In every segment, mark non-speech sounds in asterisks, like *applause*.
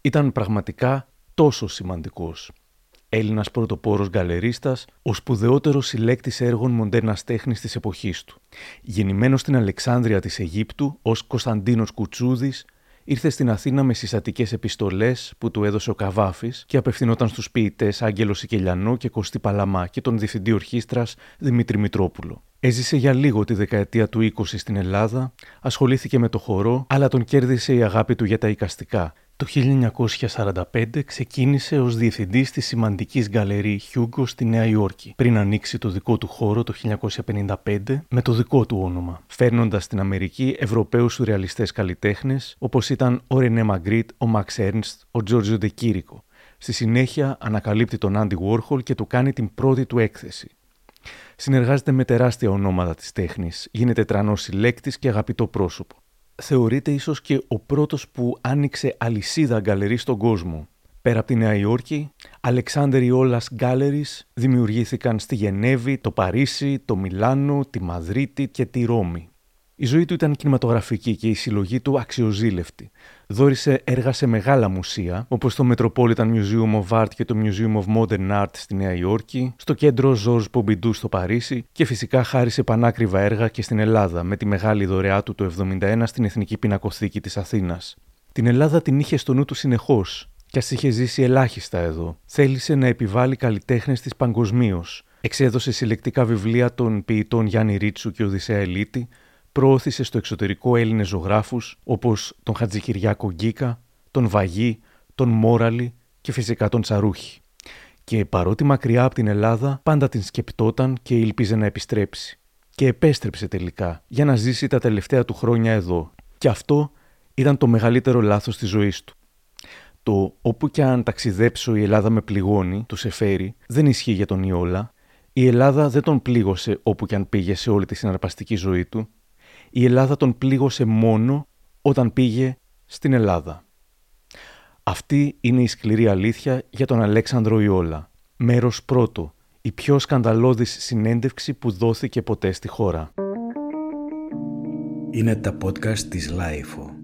Ήταν πραγματικά τόσο σημαντικός. Έλληνας πρωτοπόρος γκαλερίστας, ο σπουδαιότερος συλλέκτης έργων μοντέρνας τέχνης της εποχής του. Γεννημένος στην Αλεξάνδρεια της Αιγύπτου ως Κωνσταντίνος Κουτσούδης, ήρθε στην Αθήνα με συστατικές επιστολές που του έδωσε ο Καβάφης και απευθυνόταν στους ποιητές Άγγελος Σικελιανό και Κωστή Παλαμά και τον διευθυντή ορχήστρας Δημήτρη Μητρόπουλο. Έζησε για λίγο τη δεκαετία του 20 στην Ελλάδα, ασχολήθηκε με το χορό, αλλά τον κέρδισε η αγάπη του για τα οικαστικά. Το 1945 ξεκίνησε ως διευθυντής της σημαντικής γκαλερί Hugo στη Νέα Υόρκη, πριν ανοίξει το δικό του χώρο το 1955 με το δικό του όνομα, φέρνοντας στην Αμερική Ευρωπαίους σουρεαλιστές καλλιτέχνες όπως ήταν ο Ρενέ Μαγκρίτ, ο Μαξ Έρνστ, ο Τζόρτζο Ντεκύρικο. Στη συνέχεια ανακαλύπτει τον Άντι Βόρχολ και του κάνει την πρώτη του έκθεση. Συνεργάζεται με τεράστια ονόματα της τέχνης, γίνεται τρανός συλλέκτης και αγαπητό πρόσωπο θεωρείται ίσως και ο πρώτος που άνοιξε αλυσίδα γκαλερί στον κόσμο. Πέρα από τη Νέα Υόρκη, Alexander Iolas Galleries δημιουργήθηκαν στη Γενέβη, το Παρίσι, το Μιλάνο, τη Μαδρίτη και τη Ρώμη. Η ζωή του ήταν κινηματογραφική και η συλλογή του αξιοζήλευτη. Δόρισε έργα σε μεγάλα μουσεία, όπως το Metropolitan Museum of Art και το Museum of Modern Art στη Νέα Υόρκη, στο κέντρο Georges Pompidou στο Παρίσι και φυσικά χάρισε πανάκριβα έργα και στην Ελλάδα, με τη μεγάλη δωρεά του το 1971 στην Εθνική Πινακοθήκη της Αθήνας. Την Ελλάδα την είχε στο νου του συνεχώς, κι ας είχε ζήσει ελάχιστα εδώ. Θέλησε να επιβάλλει καλλιτέχνες της παγκοσμίως. Εξέδωσε συλλεκτικά βιβλία των ποιητών Γιάννη Ρίτσου και Οδυσσέα Ελίτη, προώθησε στο εξωτερικό Έλληνες ζωγράφους όπως τον Χατζικυριάκο Γκίκα, τον Βαγί, τον Μόραλη και φυσικά τον Τσαρούχη. Και παρότι μακριά από την Ελλάδα, πάντα την σκεπτόταν και ήλπιζε να επιστρέψει. Και επέστρεψε τελικά για να ζήσει τα τελευταία του χρόνια εδώ. Και αυτό ήταν το μεγαλύτερο λάθος της ζωής του. Το «όπου και αν ταξιδέψω η Ελλάδα με πληγώνει» του Σεφέρι δεν ισχύει για τον Ιόλα. Η Ελλάδα δεν τον πλήγωσε όπου και αν πήγε σε όλη τη συναρπαστική ζωή του η Ελλάδα τον πλήγωσε μόνο όταν πήγε στην Ελλάδα. Αυτή είναι η σκληρή αλήθεια για τον Αλέξανδρο Ιόλα. Μέρος πρώτο. Η πιο σκανδαλώδης συνέντευξη που δόθηκε ποτέ στη χώρα. Είναι τα podcast της LiFO.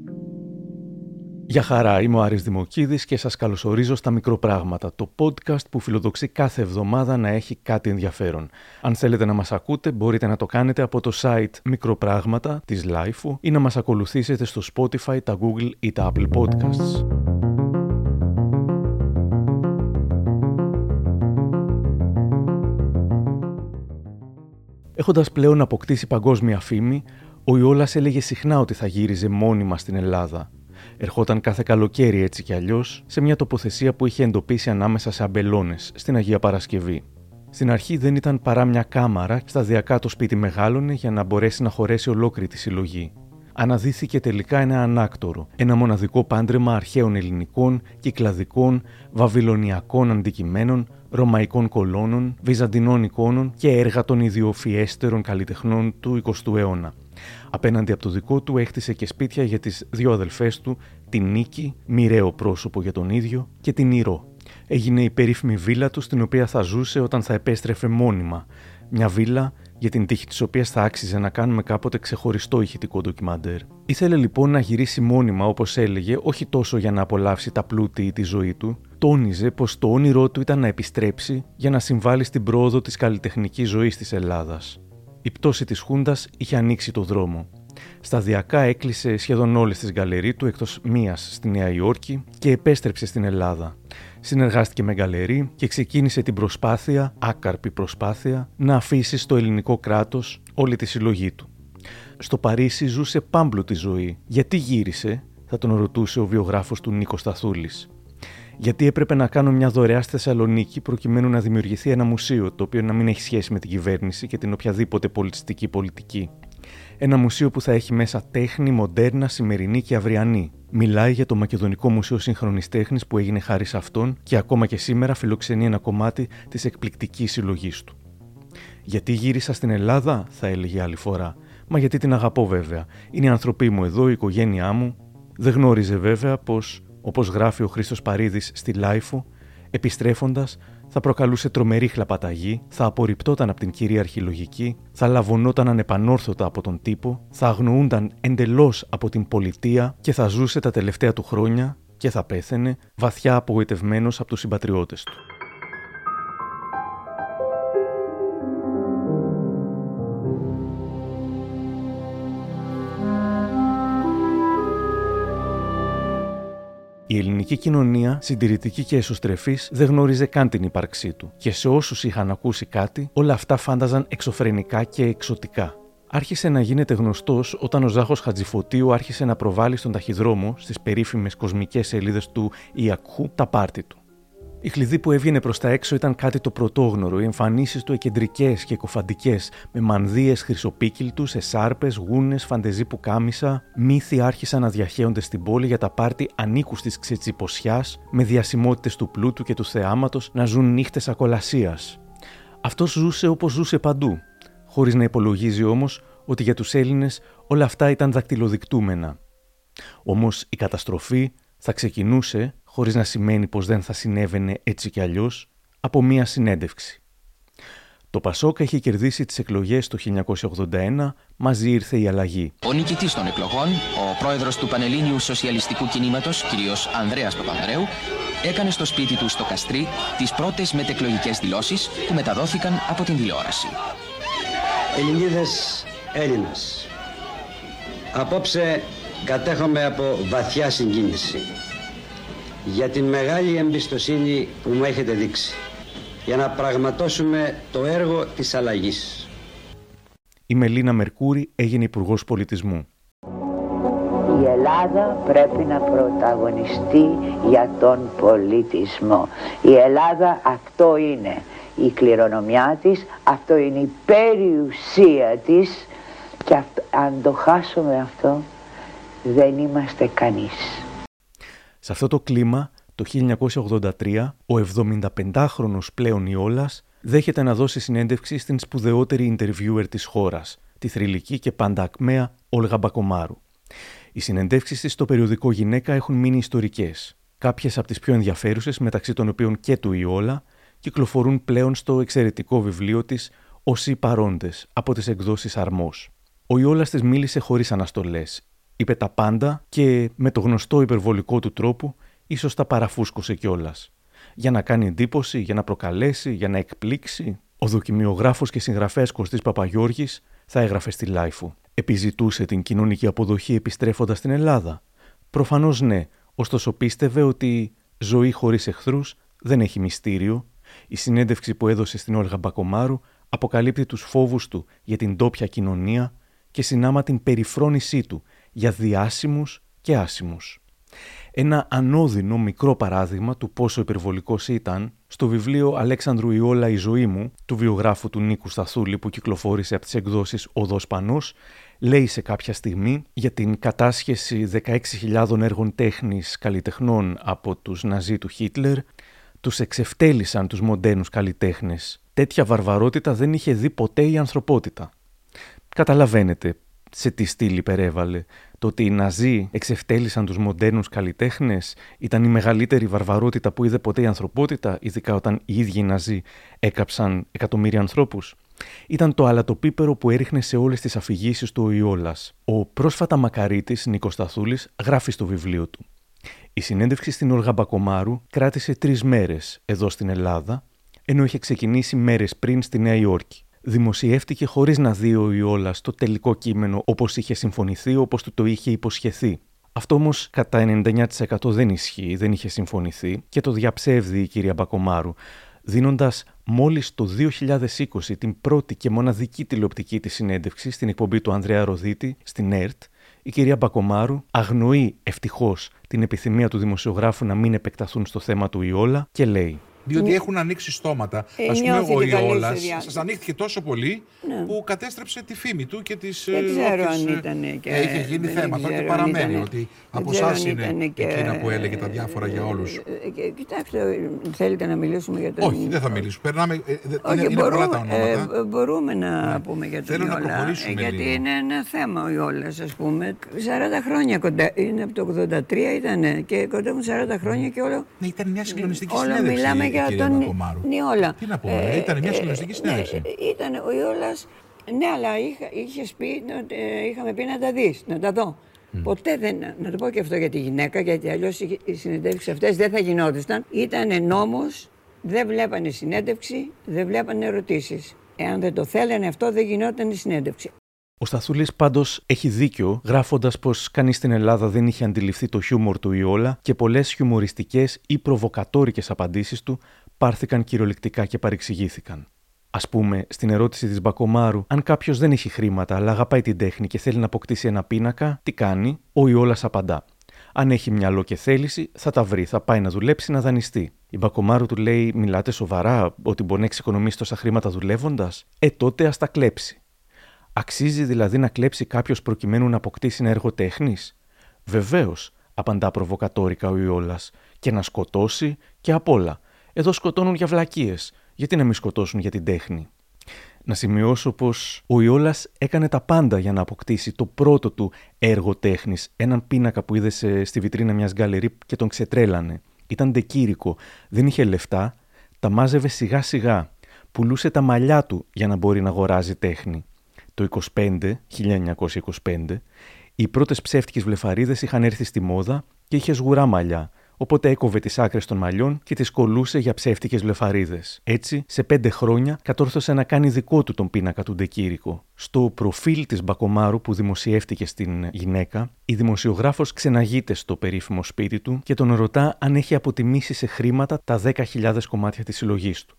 Γεια χαρά, είμαι ο Άρης Δημοκίδης και σας καλωσορίζω στα Μικροπράγματα, το podcast που φιλοδοξεί κάθε εβδομάδα να έχει κάτι ενδιαφέρον. Αν θέλετε να μας ακούτε, μπορείτε να το κάνετε από το site Μικροπράγματα της LiFO ή να μας ακολουθήσετε στο Spotify, τα Google ή τα Apple Podcasts. Έχοντας πλέον αποκτήσει παγκόσμια φήμη, ο Ιόλας έλεγε συχνά ότι θα γύριζε μόνιμα στην Ελλάδα – Ερχόταν κάθε καλοκαίρι έτσι κι αλλιώς σε μια τοποθεσία που είχε εντοπίσει ανάμεσα σε αμπελώνες στην Αγία Παρασκευή. Στην αρχή δεν ήταν παρά μια κάμαρα, σταδιακά το σπίτι μεγάλωνε για να μπορέσει να χωρέσει ολόκληρη τη συλλογή. Αναδύθηκε τελικά ένα ανάκτορο, ένα μοναδικό πάντρεμα αρχαίων ελληνικών, κυκλαδικών, βαβυλωνιακών αντικειμένων, ρωμαϊκών κολόνων, βυζαντινών εικόνων και έργα των ιδιοφιέστερων καλλιτεχνών του 20ου αιώνα. Απέναντι από το δικό του έχτισε και σπίτια για τις δύο αδελφές του, την Νίκη, μοιραίο πρόσωπο για τον ίδιο, και την Ηρώ. Έγινε η περίφημη βίλα του στην οποία θα ζούσε όταν θα επέστρεφε μόνιμα. Μια βίλα για την τύχη της οποίας θα άξιζε να κάνουμε κάποτε ξεχωριστό ηχητικό ντοκιμαντέρ. Ήθελε λοιπόν να γυρίσει μόνιμα όπως έλεγε, όχι τόσο για να απολαύσει τα πλούτη ή τη ζωή του, τόνιζε πως το όνειρό του ήταν να επιστρέψει για να συμβάλλει στην πρόοδο της καλλιτεχνικής ζωής της Ελλάδας η πτώση της Χούντας είχε ανοίξει το δρόμο. Σταδιακά έκλεισε σχεδόν όλες τις γκαλερί του εκτός μίας στη Νέα Υόρκη και επέστρεψε στην Ελλάδα. Συνεργάστηκε με γκαλερί και ξεκίνησε την προσπάθεια, άκαρπη προσπάθεια, να αφήσει στο ελληνικό κράτος όλη τη συλλογή του. Στο Παρίσι ζούσε πάμπλουτη ζωή. Γιατί γύρισε, θα τον ρωτούσε ο βιογράφος του Νίκος Σταθούλης γιατί έπρεπε να κάνω μια δωρεά στη Θεσσαλονίκη προκειμένου να δημιουργηθεί ένα μουσείο το οποίο να μην έχει σχέση με την κυβέρνηση και την οποιαδήποτε πολιτιστική πολιτική. Ένα μουσείο που θα έχει μέσα τέχνη, μοντέρνα, σημερινή και αυριανή. Μιλάει για το Μακεδονικό Μουσείο Σύγχρονης Τέχνης που έγινε χάρη σε αυτόν και ακόμα και σήμερα φιλοξενεί ένα κομμάτι της εκπληκτικής συλλογής του. Γιατί γύρισα στην Ελλάδα, θα έλεγε άλλη φορά. Μα γιατί την αγαπώ βέβαια. Είναι οι άνθρωποι μου εδώ, η οικογένειά μου. Δεν γνώριζε βέβαια πως Όπως γράφει ο Χρήστος Παρίδης στη LiFO, επιστρέφοντας, θα προκαλούσε τρομερή χλαπαταγή, θα απορριπτόταν από την κυρίαρχη λογική, θα λαβωνόταν ανεπανόρθωτα από τον τύπο, θα αγνοούνταν εντελώς από την πολιτεία και θα ζούσε τα τελευταία του χρόνια και θα πέθαινε βαθιά απογοητευμένος από τους συμπατριώτες του. Η ελληνική κοινωνία, συντηρητική και εσωστρεφής, δεν γνώριζε καν την ύπαρξή του. Και σε όσους είχαν ακούσει κάτι, όλα αυτά φάνταζαν εξωφρενικά και εξωτικά. Άρχισε να γίνεται γνωστός όταν ο Ζάχος Χατζηφωτίου άρχισε να προβάλλει στον ταχυδρόμο στις περίφημες κοσμικές σελίδες του Ιακχού τα πάρτι του. Η κλειδί που έβγαινε προς τα έξω ήταν κάτι το πρωτόγνωρο, οι εμφανίσεις του εκεντρικές και εκοφαντικέ, με μανδύες χρυσοπίκυλτους, εσάρπες, γούνες, φαντεζή που κάμισα. Μύθοι άρχισαν να διαχέονται στην πόλη για τα πάρτι ανήκους της ξετσιποσιάς, με διασημότητες του πλούτου και του θεάματος να ζουν νύχτες ακολασίας. Αυτός ζούσε όπως ζούσε παντού, χωρίς να υπολογίζει όμως ότι για τους Έλληνες όλα αυτά ήταν δακτυλοδεικτούμενα. Όμως η καταστροφή θα ξεκινούσε χωρίς να σημαίνει πως δεν θα συνέβαινε έτσι κι αλλιώς, από μία συνέντευξη. Το Πασόκα είχε κερδίσει τις εκλογές το 1981, μαζί ήρθε η αλλαγή. Ο νικητής των εκλογών, ο πρόεδρος του Πανελλήνιου Σοσιαλιστικού Κινήματος, κ. Ανδρέας Παπανδρέου, έκανε στο σπίτι του στο Καστρί τις πρώτες μετεκλογικές δηλώσεις που μεταδόθηκαν από την τηλεόραση. Ελληνίδες Έλληνας, απόψε κατέχομαι από βαθιά συγκίνηση για την μεγάλη εμπιστοσύνη που μου έχετε δείξει για να πραγματώσουμε το έργο της αλλαγής. Η Μελίνα Μερκούρη έγινε υπουργός Πολιτισμού. Η Ελλάδα πρέπει να πρωταγωνιστεί για τον πολιτισμό. Η Ελλάδα αυτό είναι η κληρονομιά της, αυτό είναι η περιουσία της και αν το χάσουμε αυτό δεν είμαστε κανείς. Σε αυτό το κλίμα, το 1983, ο 75χρονος πλέον Ιόλας δέχεται να δώσει συνέντευξη στην σπουδαιότερη interviewer της χώρας, τη θρηλυκή και παντακμαία Όλγα Μπακομάρου. Οι συνεντεύξεις της στο περιοδικό Γυναίκα έχουν μείνει ιστορικές. Κάποιες από τις πιο ενδιαφέρουσες, μεταξύ των οποίων και του Ιόλα, κυκλοφορούν πλέον στο εξαιρετικό βιβλίο της «Όσοι παρόντες» από τις εκδόσεις Αρμός. Ο Ιόλας της μίλησε χωρίς αναστολές, είπε τα πάντα και με το γνωστό υπερβολικό του τρόπο ίσως τα παραφούσκωσε κιόλας. Για να κάνει εντύπωση, για να προκαλέσει, για να εκπλήξει, ο δοκιμιογράφος και συγγραφέας Κωστής Παπαγιώργης θα έγραφε στη Λάιφου. Επιζητούσε την κοινωνική αποδοχή επιστρέφοντας στην Ελλάδα. Προφανώς ναι, ωστόσο πίστευε ότι ζωή χωρίς εχθρούς δεν έχει μυστήριο. Η συνέντευξη που έδωσε στην Όλγα Μπακομάρου αποκαλύπτει τους φόβους του για την τόπια κοινωνία και συνάμα την περιφρόνησή του για διάσημους και άσημους. Ένα ανώδυνο μικρό παράδειγμα του πόσο υπερβολικός ήταν στο βιβλίο Αλέξανδρου Ιόλα «Η ζωή μου» του βιογράφου του Νίκου Σταθούλη που κυκλοφόρησε από τις εκδόσεις «Οδός Πανός» λέει σε κάποια στιγμή για την κατάσχεση 16.000 έργων τέχνης καλλιτεχνών από τους Ναζί του Χίτλερ τους εξευτέλισαν τους μοντέρνους καλλιτέχνες. Τέτοια βαρβαρότητα δεν είχε δει ποτέ η ανθρωπότητα. Καταλαβαίνετε σε τι στήλη υπερέβαλε. Το ότι οι Ναζί εξευτέλισαν τους μοντέρνους καλλιτέχνες ήταν η μεγαλύτερη βαρβαρότητα που είδε ποτέ η ανθρωπότητα, ειδικά όταν οι ίδιοι οι Ναζί έκαψαν εκατομμύρια ανθρώπους. Ήταν το αλατοπίπερο που έριχνε σε όλες τις αφηγήσεις του ο Ιόλας. Ο πρόσφατα μακαρίτης Νίκος Σταθούλης γράφει στο βιβλίο του. Η συνέντευξη στην Όργα Μπακομάρου κράτησε τρεις μέρες εδώ στην Ελλάδα, ενώ είχε ξεκινήσει μέρες πριν στη Νέα Υόρκη δημοσιεύτηκε χωρίς να δει ο Ιόλας το τελικό κείμενο όπως είχε συμφωνηθεί, όπως του το είχε υποσχεθεί. Αυτό όμως κατά 99% δεν ισχύει, δεν είχε συμφωνηθεί και το διαψεύδει η κυρία Μπακομάρου, δίνοντας μόλις το 2020 την πρώτη και μοναδική τηλεοπτική της συνέντευξη στην εκπομπή του Ανδρέα Ροδίτη στην ΕΡΤ. Η κυρία Μπακομάρου αγνοεί ευτυχώς την επιθυμία του δημοσιογράφου να μην επεκταθούν στο θέμα του Ιόλα και λέει διότι ναι. έχουν ανοίξει στόματα. Ε, Α πούμε, ο Ιόλας σας ανοίχθηκε τόσο πολύ ναι. που κατέστρεψε τη φήμη του και τις. Δεν ξέρω αν ήταν. Και... Ε, είχε γίνει θέμα. Τώρα και παραμένει ότι από εσάς είναι και... εκείνα που έλεγε τα διάφορα για όλους. Ε, ε, κοιτάξτε, θέλετε να μιλήσουμε για τον. Όχι, δεν θα μιλήσουμε. Περνάμε. Όχι, είναι, μπορούμε, πολλά τα ονόματα. Ε, μπορούμε να ναι. πούμε για τον Θέλω Ιόλα. να προχωρήσουμε. Γιατί λίγο. είναι ένα θέμα ο Ιόλας, ας πούμε. 40 χρόνια κοντά. Είναι από το 83 ήταν και κοντά μου 40 χρόνια και όλο. Ναι, ήταν μια συγκλονιστική συνέντευξη. Μιλάμε για τον Νιόλα. Τι να πω, ε, ήταν μια συγκλονιστική ε, συνέντευξη. Ναι, ήταν ο Ιόλα. Ναι, αλλά είχα, είχες πει, ε, είχαμε πει να τα δεις, να τα δω. Ποτέ δεν. Να το πω και αυτό για τη γυναίκα, γιατί αλλιώς οι συνεντεύξεις αυτές δεν θα γινόντουσαν. Ήταν νόμος, δεν βλέπανε συνέντευξη, δεν βλέπανε ερωτήσεις. Εάν δεν το θέλανε αυτό, δεν γινόταν η συνέντευξη. Ο Σταθούλης πάντως έχει δίκιο, γράφοντας πως κανείς στην Ελλάδα δεν είχε αντιληφθεί το χιούμορ του Ιόλα και πολλές χιουμοριστικές ή προβοκατόρικες απαντήσεις του πάρθηκαν κυριολεκτικά και παρεξηγήθηκαν. Α πούμε, στην ερώτηση της Μπακομάρου, αν κάποιος δεν έχει χρήματα αλλά αγαπάει την τέχνη και θέλει να αποκτήσει ένα πίνακα, τι κάνει, ο Ιόλας απαντά. Αν έχει μυαλό και θέληση, θα τα βρει, θα πάει να δουλέψει να δανειστεί. Η Μπακομάρου του λέει: Μιλάτε σοβαρά, ότι μπορεί να εξοικονομήσει τόσα χρήματα δουλεύοντας; Ε, τότε ας τα κλέψει. Αξίζει δηλαδή να κλέψει κάποιος προκειμένου να αποκτήσει ένα έργο τέχνης; Βεβαίως, απαντά προβοκατόρικα ο Ιόλας, και να σκοτώσει και απ' όλα. Εδώ σκοτώνουν για βλακίες. Γιατί να μην σκοτώσουν για την τέχνη; Να σημειώσω πως ο Ιόλας έκανε τα πάντα για να αποκτήσει το πρώτο του έργο τέχνης, έναν πίνακα που είδε στη βιτρίνα μιας γκαλερί και τον ξετρέλανε. Ήταν ντεκήρικο, δεν είχε λεφτά, τα μάζευε σιγά σιγά. Πουλούσε τα μαλλιά του για να μπορεί να αγοράζει τέχνη το 25, 1925, οι πρώτες ψεύτικες βλεφαρίδες είχαν έρθει στη μόδα και είχε σγουρά μαλλιά, οπότε έκοβε τις άκρες των μαλλιών και τις κολούσε για ψεύτικες βλεφαρίδες. Έτσι, σε πέντε χρόνια κατόρθωσε να κάνει δικό του τον πίνακα του Ντεκήρικο. Στο προφίλ της Μπακομάρου που δημοσιεύτηκε στην γυναίκα, η δημοσιογράφος ξεναγείται στο περίφημο σπίτι του και τον ρωτά αν έχει αποτιμήσει σε χρήματα τα 10.000 κομμάτια της συλλογής του.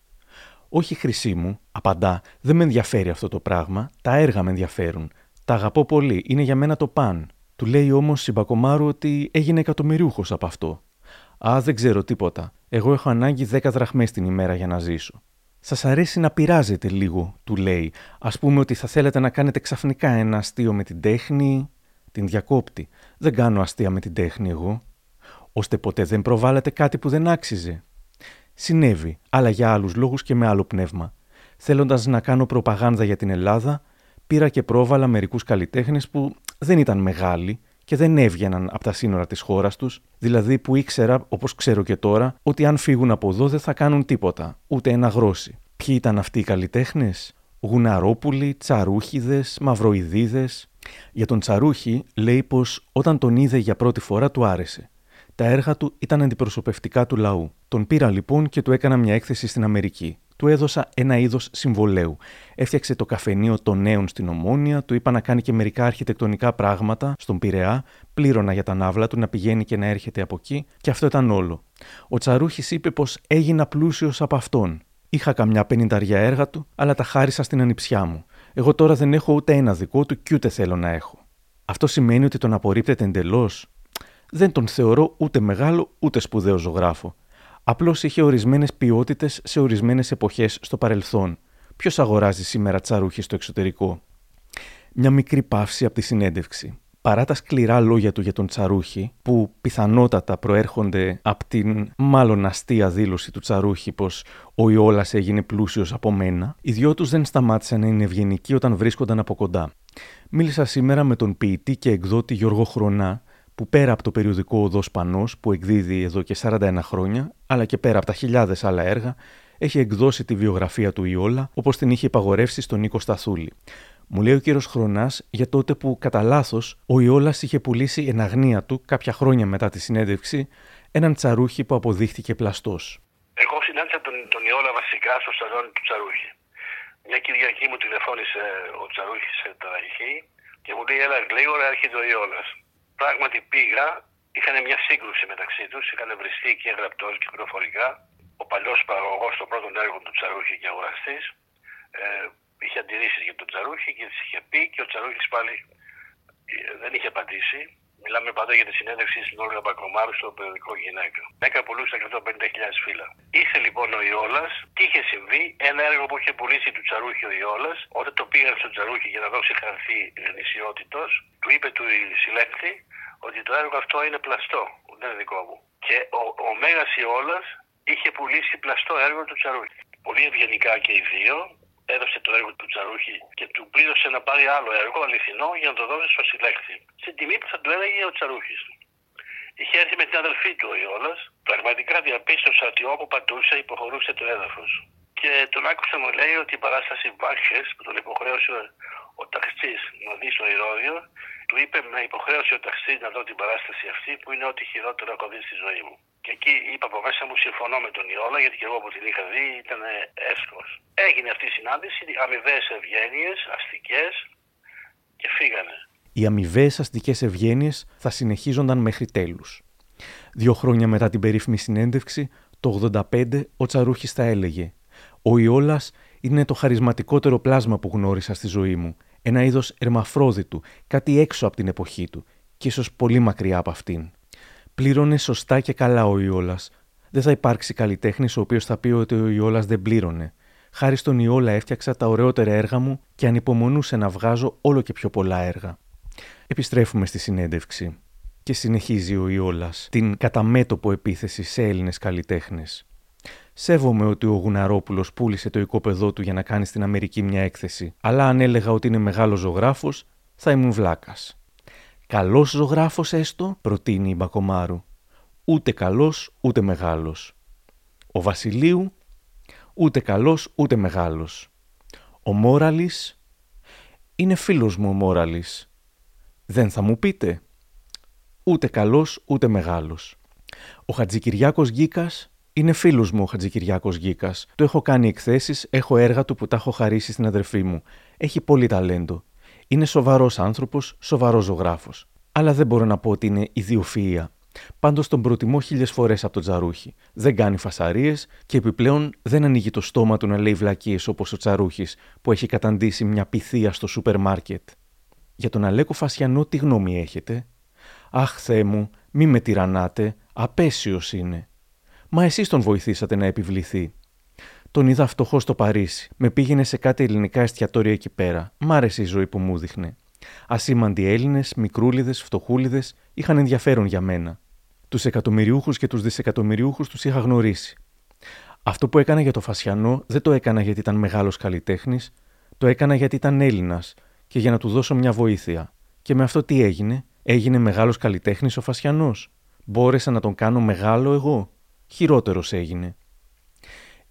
Όχι χρυσή μου, απαντά, δεν με ενδιαφέρει αυτό το πράγμα, τα έργα με ενδιαφέρουν. Τα αγαπώ πολύ, είναι για μένα το παν. Του λέει όμως η Μπακομάρου ότι έγινε εκατομμυριούχο από αυτό. Α, δεν ξέρω τίποτα. Εγώ έχω ανάγκη 10 δραχμές την ημέρα για να ζήσω. Σας αρέσει να πειράζετε λίγο, του λέει. Α πούμε ότι θα θέλετε να κάνετε ξαφνικά ένα αστείο με την τέχνη. Την διακόπτη. Δεν κάνω αστεία με την τέχνη εγώ. Ώστε ποτέ δεν προβάλλετε κάτι που δεν άξιζε. Συνέβη, αλλά για άλλους λόγους και με άλλο πνεύμα. Θέλοντας να κάνω προπαγάνδα για την Ελλάδα, πήρα και πρόβαλα μερικούς καλλιτέχνες που δεν ήταν μεγάλοι και δεν έβγαιναν από τα σύνορα της χώρας τους, δηλαδή που ήξερα, όπως ξέρω και τώρα, ότι αν φύγουν από εδώ δεν θα κάνουν τίποτα, ούτε ένα γρόση. Ποιοι ήταν αυτοί οι καλλιτέχνες, Γουναρόπουλοι, Τσαρούχιδες, Μαυροειδίδε. Για τον Τσαρούχη λέει πως όταν τον είδε για πρώτη φορά του άρεσε. Τα έργα του ήταν αντιπροσωπευτικά του λαού. Τον πήρα λοιπόν και του έκανα μια έκθεση στην Αμερική. Του έδωσα ένα είδος συμβολέου. Έφτιαξε το καφενείο των νέων στην Ομόνια, του είπα να κάνει και μερικά αρχιτεκτονικά πράγματα στον Πειραιά, πλήρωνα για τα ναύλα του να πηγαίνει και να έρχεται από εκεί, και αυτό ήταν όλο. Ο Τσαρούχης είπε πως έγινα πλούσιος από αυτόν. Είχα καμιά πενηνταριά έργα του, αλλά τα χάρισα στην ανιψιά μου. Εγώ τώρα δεν έχω ούτε ένα δικό του και ούτε θέλω να έχω. Αυτό σημαίνει ότι τον απορρίπτεται εντελώς. Δεν τον θεωρώ ούτε μεγάλο ούτε σπουδαίο ζωγράφο. Απλώς είχε ορισμένες ποιότητες σε ορισμένες εποχές στο παρελθόν. Ποιος αγοράζει σήμερα τσαρούχι στο εξωτερικό; Μια μικρή παύση από τη συνέντευξη. Παρά τα σκληρά λόγια του για τον Τσαρούχη, που πιθανότατα προέρχονται από την μάλλον αστεία δήλωση του Τσαρούχη πως ο Ιόλας έγινε πλούσιος από μένα, οι δυο τους δεν σταμάτησαν να είναι ευγενικοί όταν βρίσκονταν από κοντά. Μίλησα σήμερα με τον ποιητή και εκδότη Γιώργο Χρονά, που πέρα από το περιοδικό Οδός Πανός που εκδίδει εδώ και 41 χρόνια, αλλά και πέρα από τα χιλιάδες άλλα έργα, έχει εκδώσει τη βιογραφία του Ιόλα όπως την είχε υπαγορεύσει στον Νίκο Σταθούλη. Μου λέει ο κύριος Χρονάς για τότε που κατά λάθος ο Ιόλας είχε πουλήσει εν αγνία του κάποια χρόνια μετά τη συνέντευξη έναν τσαρούχι που αποδείχτηκε πλαστός. Εγώ συνάντησα τον, τον Ιόλα βασικά στο σαλόνι του τσαρούχι. Μια Κυριακή μου τηλεφώνησε ο τσαρούχης σε αρχή και μου λέει: Έλα, γλίγορα έρχεται ο Ιόλας. Πράγματι πήγα, είχαν μια σύγκρουση μεταξύ τους, είχαν βριστεί και γραπτό και πληροφορικά. Ο παλιός παραγωγός των πρώτων έργων του Τσαρούχη και αγοραστής ε, είχε αντιρρήσεις για τον Τσαρούχη και τη είχε πει και ο Τσαρούχης πάλι ε, δεν είχε απαντήσει. Μιλάμε πάντα για τη συνέντευξη στην Όλγα Μπακρομάρου στο περιοδικό Γυναίκα. Μέκα πουλούσε 150.000 φύλλα. Ήρθε λοιπόν ο Ιόλας, τι είχε συμβεί, ένα έργο που είχε πουλήσει του Τσαρούχη ο Ιόλας, όταν το πήγαν στον Τσαρούχη για να δώσει χαρθή γνησιότητος, του είπε του συλλέκτη ότι το έργο αυτό είναι πλαστό, δεν είναι δικό μου. Και ο, ο Μέγας Ιόλας είχε πουλήσει πλαστό έργο του Τσαρούχη. Πολύ ευγενικά και οι δύο, έδωσε το έργο του Τσαρούχη και του πλήρωσε να πάρει άλλο έργο αληθινό για να το δώσει στο συλλέκτη. Στην τιμή που θα του έλεγε ο Τσαρούχη. Είχε έρθει με την αδελφή του ο Ιόλα. Πραγματικά διαπίστωσα ότι όπου πατούσε υποχωρούσε το έδαφος. Και τον άκουσα μου λέει ότι η παράσταση Βάχες που τον υποχρέωσε ο ταξί να δει στο ηρώδιο, του είπε με υποχρέωση ο ταξί να δω την παράσταση αυτή που είναι ό,τι χειρότερο έχω δει στη ζωή μου. Και εκεί είπα από μέσα μου συμφωνώ με τον Ιόλα, γιατί και εγώ που την είχα δει ήταν εύσκο. Έγινε αυτή η συνάντηση, αμοιβές ευγένειες, αστικές και φύγανε. Οι αμοιβές αστικές ευγένειες θα συνεχίζονταν μέχρι τέλους. Δύο χρόνια μετά την περίφημη συνέντευξη, το 85, ο Τσαρούχης θα έλεγε: Ο Ιόλας είναι το χαρισματικότερο πλάσμα που γνώρισα στη ζωή μου. Ένα είδος ερμαφρόδιτου, κάτι έξω από την εποχή του, και ίσως πολύ μακριά από αυτήν. Πλήρωνε σωστά και καλά ο Ιόλας. Δεν θα υπάρξει καλλιτέχνης ο οποίος θα πει ότι ο Ιόλας δεν πλήρωνε. Χάρη στον Ιόλα έφτιαξα τα ωραιότερα έργα μου και ανυπομονούσε να βγάζω όλο και πιο πολλά έργα. Επιστρέφουμε στη συνέντευξη. Και συνεχίζει ο Ιόλας την καταμέτωπο επίθεση σε Έλληνες καλλιτέχνες. Σέβομαι ότι ο Γουναρόπουλος πούλησε το οικόπεδό του για να κάνει στην Αμερική μια έκθεση, αλλά αν έλεγα ότι είναι μεγάλος ζωγράφος, θα ήμουν βλάκας. Καλός ζωγράφος έστω, προτείνει η Μπακομάρου. Ούτε καλός ούτε μεγάλος. Ο Βασιλείου, ούτε καλός ούτε μεγάλος. Ο Μόραλης, είναι φίλος μου ο Μόραλης. Δεν θα μου πείτε. Ούτε καλός ούτε μεγάλος. Ο Χατζικυριάκος Γκίκας είναι φίλος μου ο Χατζικυριάκος Γκίκα. Το έχω κάνει εκθέσεις, έχω έργα του που τα έχω χαρίσει στην αδερφή μου. Έχει πολύ ταλέντο. Είναι σοβαρός άνθρωπος, σοβαρός ζωγράφος. Αλλά δεν μπορώ να πω ότι είναι ιδιοφυα. Πάντως τον προτιμώ χίλιες φορές από τον Τσαρούχη. Δεν κάνει φασαρίες και επιπλέον δεν ανοίγει το στόμα του να λέει βλακίες όπως ο Τσαρούχη που έχει καταντήσει μια πυθία στο σούπερ μάρκετ. Για τον Αλέκο Φασιανό τι γνώμη έχετε; Αχ, Θεέ μου, μη με τυραννάτε, απέσιος είναι. Μα εσείς τον βοηθήσατε να επιβληθεί. Τον είδα φτωχό στο Παρίσι. Με πήγαινε σε κάτι ελληνικά εστιατόρια εκεί πέρα. Μ' άρεσε η ζωή που μου δείχνε. Ασήμαντοι Έλληνες, μικρούλιδες, φτωχούλιδες είχαν ενδιαφέρον για μένα. Τους εκατομμυριούχους και τους δισεκατομμυριούχους τους είχα γνωρίσει. Αυτό που έκανα για το Φασιανό δεν το έκανα γιατί ήταν μεγάλος καλλιτέχνης, το έκανα γιατί ήταν Έλληνας και για να του δώσω μια βοήθεια. Και με αυτό τι έγινε, έγινε μεγάλος καλλιτέχνης ο Φασιανός. Μπόρεσα να τον κάνω μεγάλο εγώ χειρότερος έγινε.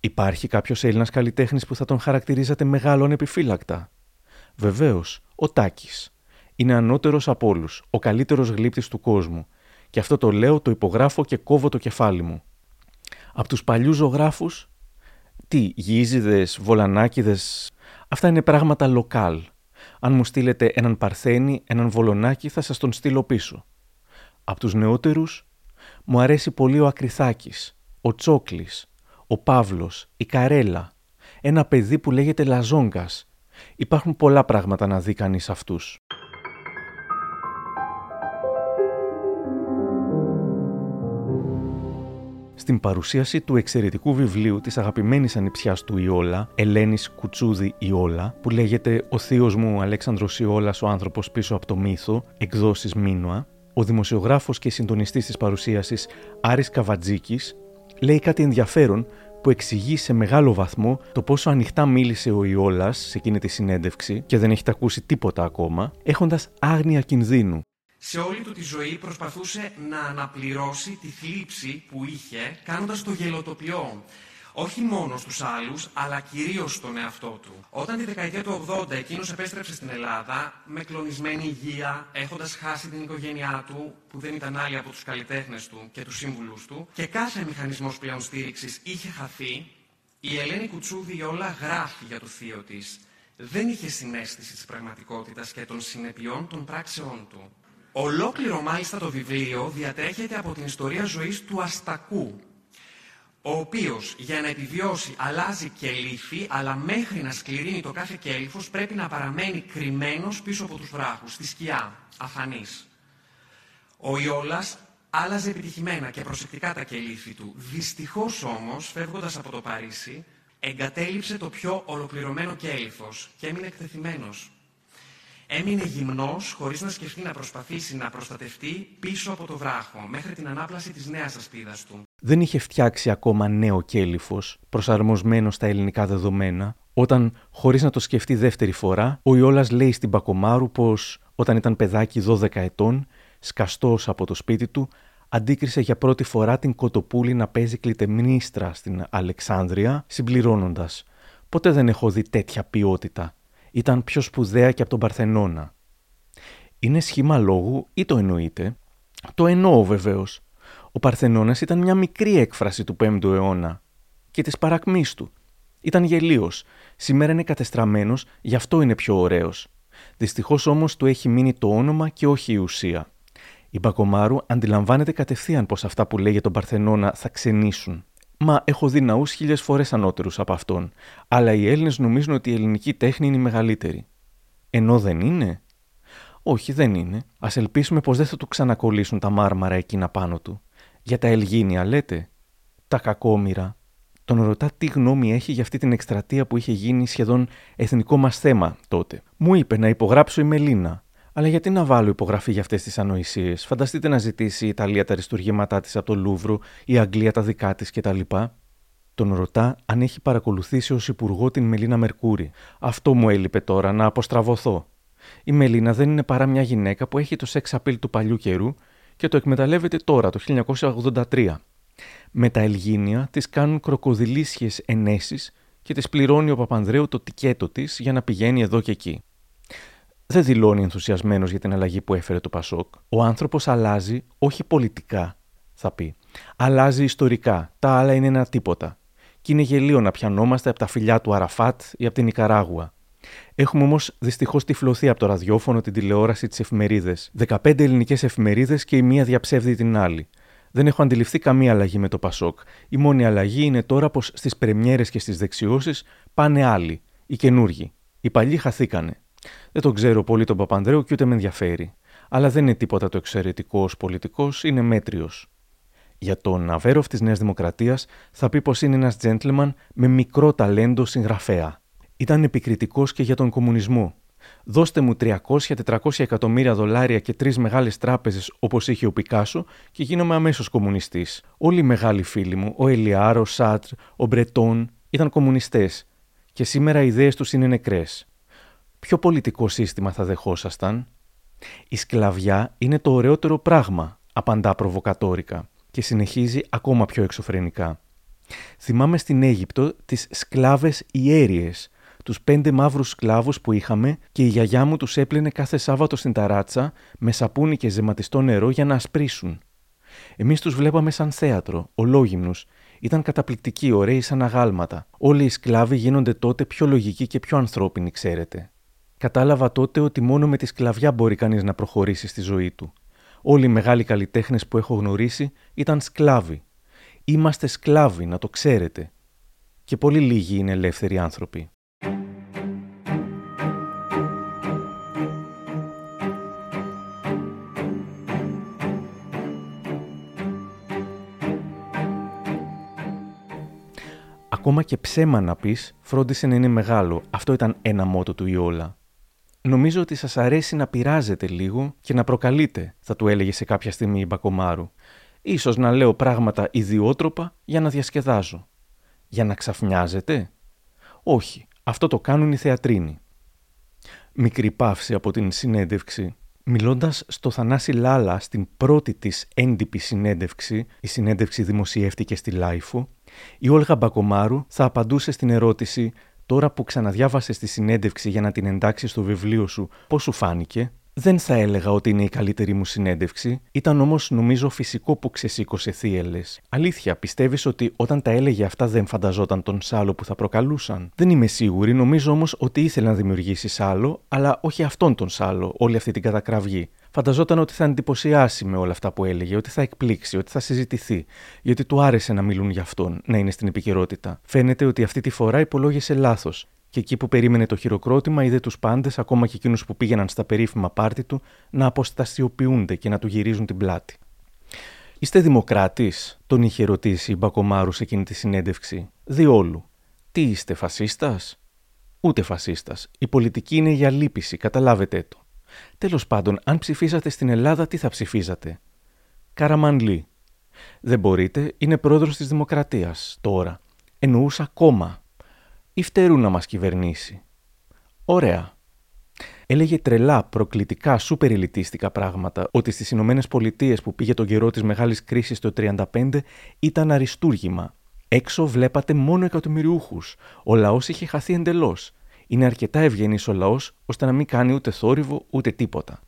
Υπάρχει κάποιος Έλληνας καλλιτέχνης που θα τον χαρακτηρίζατε μεγάλον επιφύλακτα; Βεβαίως, ο Τάκης. Είναι ανώτερος από όλους, ο καλύτερος γλύπτης του κόσμου. Και αυτό το λέω, το υπογράφω και κόβω το κεφάλι μου. Από τους παλιούς ζωγράφους, τι, γίζιδες, βολανάκιδες, αυτά είναι πράγματα λοκάλ. Αν μου στείλετε έναν παρθένη, έναν βολονάκι, θα σας τον στείλω πίσω. Από τους νεότερους, μου αρέσει πολύ ο Ακριθάκης, ο Τσόκλης, ο Παύλος, η Καρέλα, ένα παιδί που λέγεται Λαζόγκας. Υπάρχουν πολλά πράγματα να δει κανείς αυτούς. Στην παρουσίαση του εξαιρετικού βιβλίου της αγαπημένης ανιψιάς του Ιόλα, Ελένης Κουτσούδη Ιόλα, που λέγεται «Ο θείος μου Αλέξανδρος Ιόλας, ο άνθρωπος πίσω από το μύθο», εκδόσεις Μίνωα, ο δημοσιογράφος και συντονιστής της παρουσίασης Άρης Καβατζίκης λέει κάτι ενδιαφέρον που εξηγεί σε μεγάλο βαθμό το πόσο ανοιχτά μίλησε ο Ιόλας σε εκείνη τη συνέντευξη και δεν έχετε ακούσει τίποτα ακόμα, έχοντας άγνοια κινδύνου. Σε όλη του τη ζωή προσπαθούσε να αναπληρώσει τη θλίψη που είχε κάνοντας το γελοτοπιό όχι μόνο στους άλλους, αλλά κυρίως στον εαυτό του. Όταν τη δεκαετία του 80 εκείνος επέστρεψε στην Ελλάδα, με κλονισμένη υγεία, έχοντας χάσει την οικογένειά του, που δεν ήταν άλλη από τους καλλιτέχνες του και τους σύμβουλους του, και κάθε μηχανισμός πλέον στήριξης είχε χαθεί, η Ελένη Κουτσούδη όλα γράφει για το θείο της. Δεν είχε συνέστηση της πραγματικότητας και των συνεπειών των πράξεών του. Ολόκληρο μάλιστα το βιβλίο διατρέχεται από την ιστορία ζωής του Αστακού, ο οποίος για να επιβιώσει αλλάζει κελύφη, αλλά μέχρι να σκληρύνει το κάθε κέλυφος πρέπει να παραμένει κρυμμένος πίσω από τους βράχους, στη σκιά, αφανής. Ο Ιόλας άλλαζε επιτυχημένα και προσεκτικά τα κελύφη του. Δυστυχώς όμως, φεύγοντας από το Παρίσι, εγκατέλειψε το πιο ολοκληρωμένο κέλυφος και έμεινε εκτεθειμένος. Έμεινε γυμνός, χωρίς να σκεφτεί να προσπαθήσει να προστατευτεί πίσω από το βράχο, μέχρι την ανάπλαση της νέας ασπίδας του δεν είχε φτιάξει ακόμα νέο κέλυφος, προσαρμοσμένο στα ελληνικά δεδομένα, όταν, χωρίς να το σκεφτεί δεύτερη φορά, ο Ιόλας λέει στην Πακομάρου πως όταν ήταν παιδάκι 12 ετών, σκαστός από το σπίτι του, αντίκρισε για πρώτη φορά την Κοτοπούλη να παίζει κλητεμνίστρα στην Αλεξάνδρεια, συμπληρώνοντας: Ποτέ δεν έχω δει τέτοια ποιότητα. ήταν πιο σπουδαία και από τον Παρθενώνα. Είναι σχήμα λόγου ή το εννοείτε; Το εννοώ βεβαίως. Ο Παρθενώνας ήταν μια μικρή έκφραση του 5ου αιώνα και της παρακμής του. Ήταν γελίος. Σήμερα είναι κατεστραμμένος, γι' αυτό είναι πιο ωραίος. Δυστυχώς όμως του έχει μείνει το όνομα και όχι η ουσία. Η Μπακομάρου αντιλαμβάνεται κατευθείαν πως αυτά που λέει για τον Παρθενώνα θα ξενήσουν. Μα έχω δει ναούς χίλιες φορές ανώτερους από αυτόν. Αλλά οι Έλληνες νομίζουν ότι η ελληνική τέχνη είναι η μεγαλύτερη. Ενώ δεν είναι; Όχι, δεν είναι. Α ελπίσουμε πως δεν θα του ξανακολλήσουν τα μάρμαρα εκείνα πάνω του. Για τα Ελγίνια, λέτε. Τα κακόμοιρα. Τον ρωτά τι γνώμη έχει για αυτή την εκστρατεία που είχε γίνει σχεδόν εθνικό μας θέμα τότε. Μου είπε να υπογράψω η Μελίνα. Αλλά γιατί να βάλω υπογραφή για αυτές τις ανοησίες; Φανταστείτε να ζητήσει η Ιταλία τα αριστούργήματά της από το Λούβρου, η Αγγλία τα δικά της κτλ. Τον ρωτά αν έχει παρακολουθήσει ως υπουργό την Μελίνα Μερκούρη. Αυτό μου έλειπε τώρα, να αποστραβωθώ. Η Μελίνα δεν είναι παρά μια γυναίκα που έχει το σεξ απειλ του παλιού καιρού και το εκμεταλλεύεται τώρα, το 1983. Με τα Ελγίνια τη κάνουν κροκοδιλίσιε ενέσεις και τη πληρώνει ο Παπανδρέου το τικέτο της για να πηγαίνει εδώ και εκεί δεν δηλώνει ενθουσιασμένος για την αλλαγή που έφερε το Πασόκ. Ο άνθρωπος αλλάζει όχι πολιτικά, θα πει. Αλλάζει ιστορικά. Τα άλλα είναι ένα τίποτα. Και είναι γελίο να πιανόμαστε από τα φιλιά του Αραφάτ ή από την Ικαράγουα. Έχουμε όμως δυστυχώς τυφλωθεί από το ραδιόφωνο, την τηλεόραση, τις εφημερίδες. 15 ελληνικές εφημερίδες και η μία διαψεύδει την άλλη. Δεν έχω αντιληφθεί καμία αλλαγή με το Πασόκ. Η μόνη αλλαγή είναι τώρα πως στις πρεμιέρες και στις δεξιώσεις πάνε άλλοι, οι καινούργοι. Οι παλιοί χαθήκανε. Δεν τον ξέρω πολύ τον Παπανδρέου και ούτε με ενδιαφέρει. Αλλά δεν είναι τίποτα το εξαιρετικό ως πολιτικός, είναι μέτριος. Για τον Αβέροφ της Νέας Δημοκρατίας θα πει πως είναι ένας τζέντλεμαν με μικρό ταλέντο συγγραφέα. Ήταν επικριτικός και για τον κομμουνισμό. Δώστε μου 300-400 εκατομμύρια δολάρια και τρεις μεγάλες τράπεζες όπως είχε ο Πικάσο και γίνομαι αμέσως κομμουνιστής. Όλοι οι μεγάλοι φίλοι μου, ο Ελιάρο, ο Σάτρ, ο Μπρετόν, ήταν κομμουνιστές. Και σήμερα οι ιδέες τους είναι νεκρές ποιο πολιτικό σύστημα θα δεχόσασταν; Η σκλαβιά είναι το ωραιότερο πράγμα, απαντά προβοκατόρικα και συνεχίζει ακόμα πιο εξωφρενικά. Θυμάμαι στην Αίγυπτο τις σκλάβες ιέριες, τους πέντε μαύρους σκλάβους που είχαμε και η γιαγιά μου τους έπλαινε κάθε Σάββατο στην ταράτσα με σαπούνι και ζεματιστό νερό για να ασπρίσουν. Εμείς τους βλέπαμε σαν θέατρο, ολόγυμνους. Ήταν καταπληκτικοί, ωραίοι σαν αγάλματα. Όλοι οι σκλάβοι γίνονται τότε πιο λογικοί και πιο ανθρώπινοι, ξέρετε. Κατάλαβα τότε ότι μόνο με τη σκλαβιά μπορεί κανείς να προχωρήσει στη ζωή του. Όλοι οι μεγάλοι καλλιτέχνες που έχω γνωρίσει ήταν σκλάβοι. Είμαστε σκλάβοι, να το ξέρετε. Και πολύ λίγοι είναι ελεύθεροι άνθρωποι. Ακόμα και ψέμα να πεις, φρόντισε να είναι μεγάλο. Αυτό ήταν ένα μότο του Ιόλα. Νομίζω ότι σας αρέσει να πειράζετε λίγο και να προκαλείτε, θα του έλεγε σε κάποια στιγμή η Μπακομάρου. Ίσως να λέω πράγματα ιδιότροπα για να διασκεδάζω. Για να ξαφνιάζετε; Όχι, αυτό το κάνουν οι θεατρίνοι. Μικρή παύση από την συνέντευξη. Μιλώντας στο Θανάση Λάλα στην πρώτη της έντυπη συνέντευξη, η συνέντευξη δημοσιεύτηκε στη LiFO, η Όλγα Μπακομάρου θα απαντούσε στην ερώτηση Τώρα που ξαναδιάβασες τη συνέντευξη για να την εντάξει στο βιβλίο σου, πώς σου φάνηκε; Δεν θα έλεγα ότι είναι η καλύτερη μου συνέντευξη. Ήταν όμως νομίζω φυσικό που ξεσήκωσε θύελες. Αλήθεια, πιστεύεις ότι όταν τα έλεγε αυτά δεν φανταζόταν τον Σάλο που θα προκαλούσαν; Δεν είμαι σίγουρη, νομίζω όμως ότι ήθελε να δημιουργήσει Σάλο, αλλά όχι αυτόν τον Σάλο, όλη αυτή την κατακραυγή. Φανταζόταν ότι θα εντυπωσιάσει με όλα αυτά που έλεγε, ότι θα εκπλήξει, ότι θα συζητηθεί, γιατί του άρεσε να μιλούν για αυτόν, να είναι στην επικαιρότητα. Φαίνεται ότι αυτή τη φορά υπολόγισε λάθος, και εκεί που περίμενε το χειροκρότημα, είδε τους πάντες, ακόμα και εκείνους που πήγαιναν στα περίφημα πάρτι του, να αποστασιοποιούνται και να του γυρίζουν την πλάτη. Είστε δημοκράτης, τον είχε ρωτήσει η Μπακομάρους σε εκείνη τη συνέντευξη. Διόλου. Τι είστε, φασίστας; Ούτε φασίστας. Η πολιτική είναι για λύπηση, καταλάβετε το. Τέλος πάντων, αν ψηφίσατε στην Ελλάδα, τι θα ψηφίζατε; Καραμανλή. Δεν μπορείτε, είναι πρόεδρος της Δημοκρατίας τώρα. Εννοούσα κόμμα. Ή φτερού να μας κυβερνήσει. Ωραία. Έλεγε τρελά, προκλητικά, σούπερ ελιτίστικα πράγματα ότι στις Ηνωμένες Πολιτείες που πήγε τον καιρό της μεγάλης κρίσης το 1935 ήταν αριστούργημα. Έξω βλέπατε μόνο εκατομμυριούχους. Ο λαός είχε χαθεί εντελώς. Είναι αρκετά ευγενής ο λαός ώστε να μην κάνει ούτε θόρυβο ούτε τίποτα.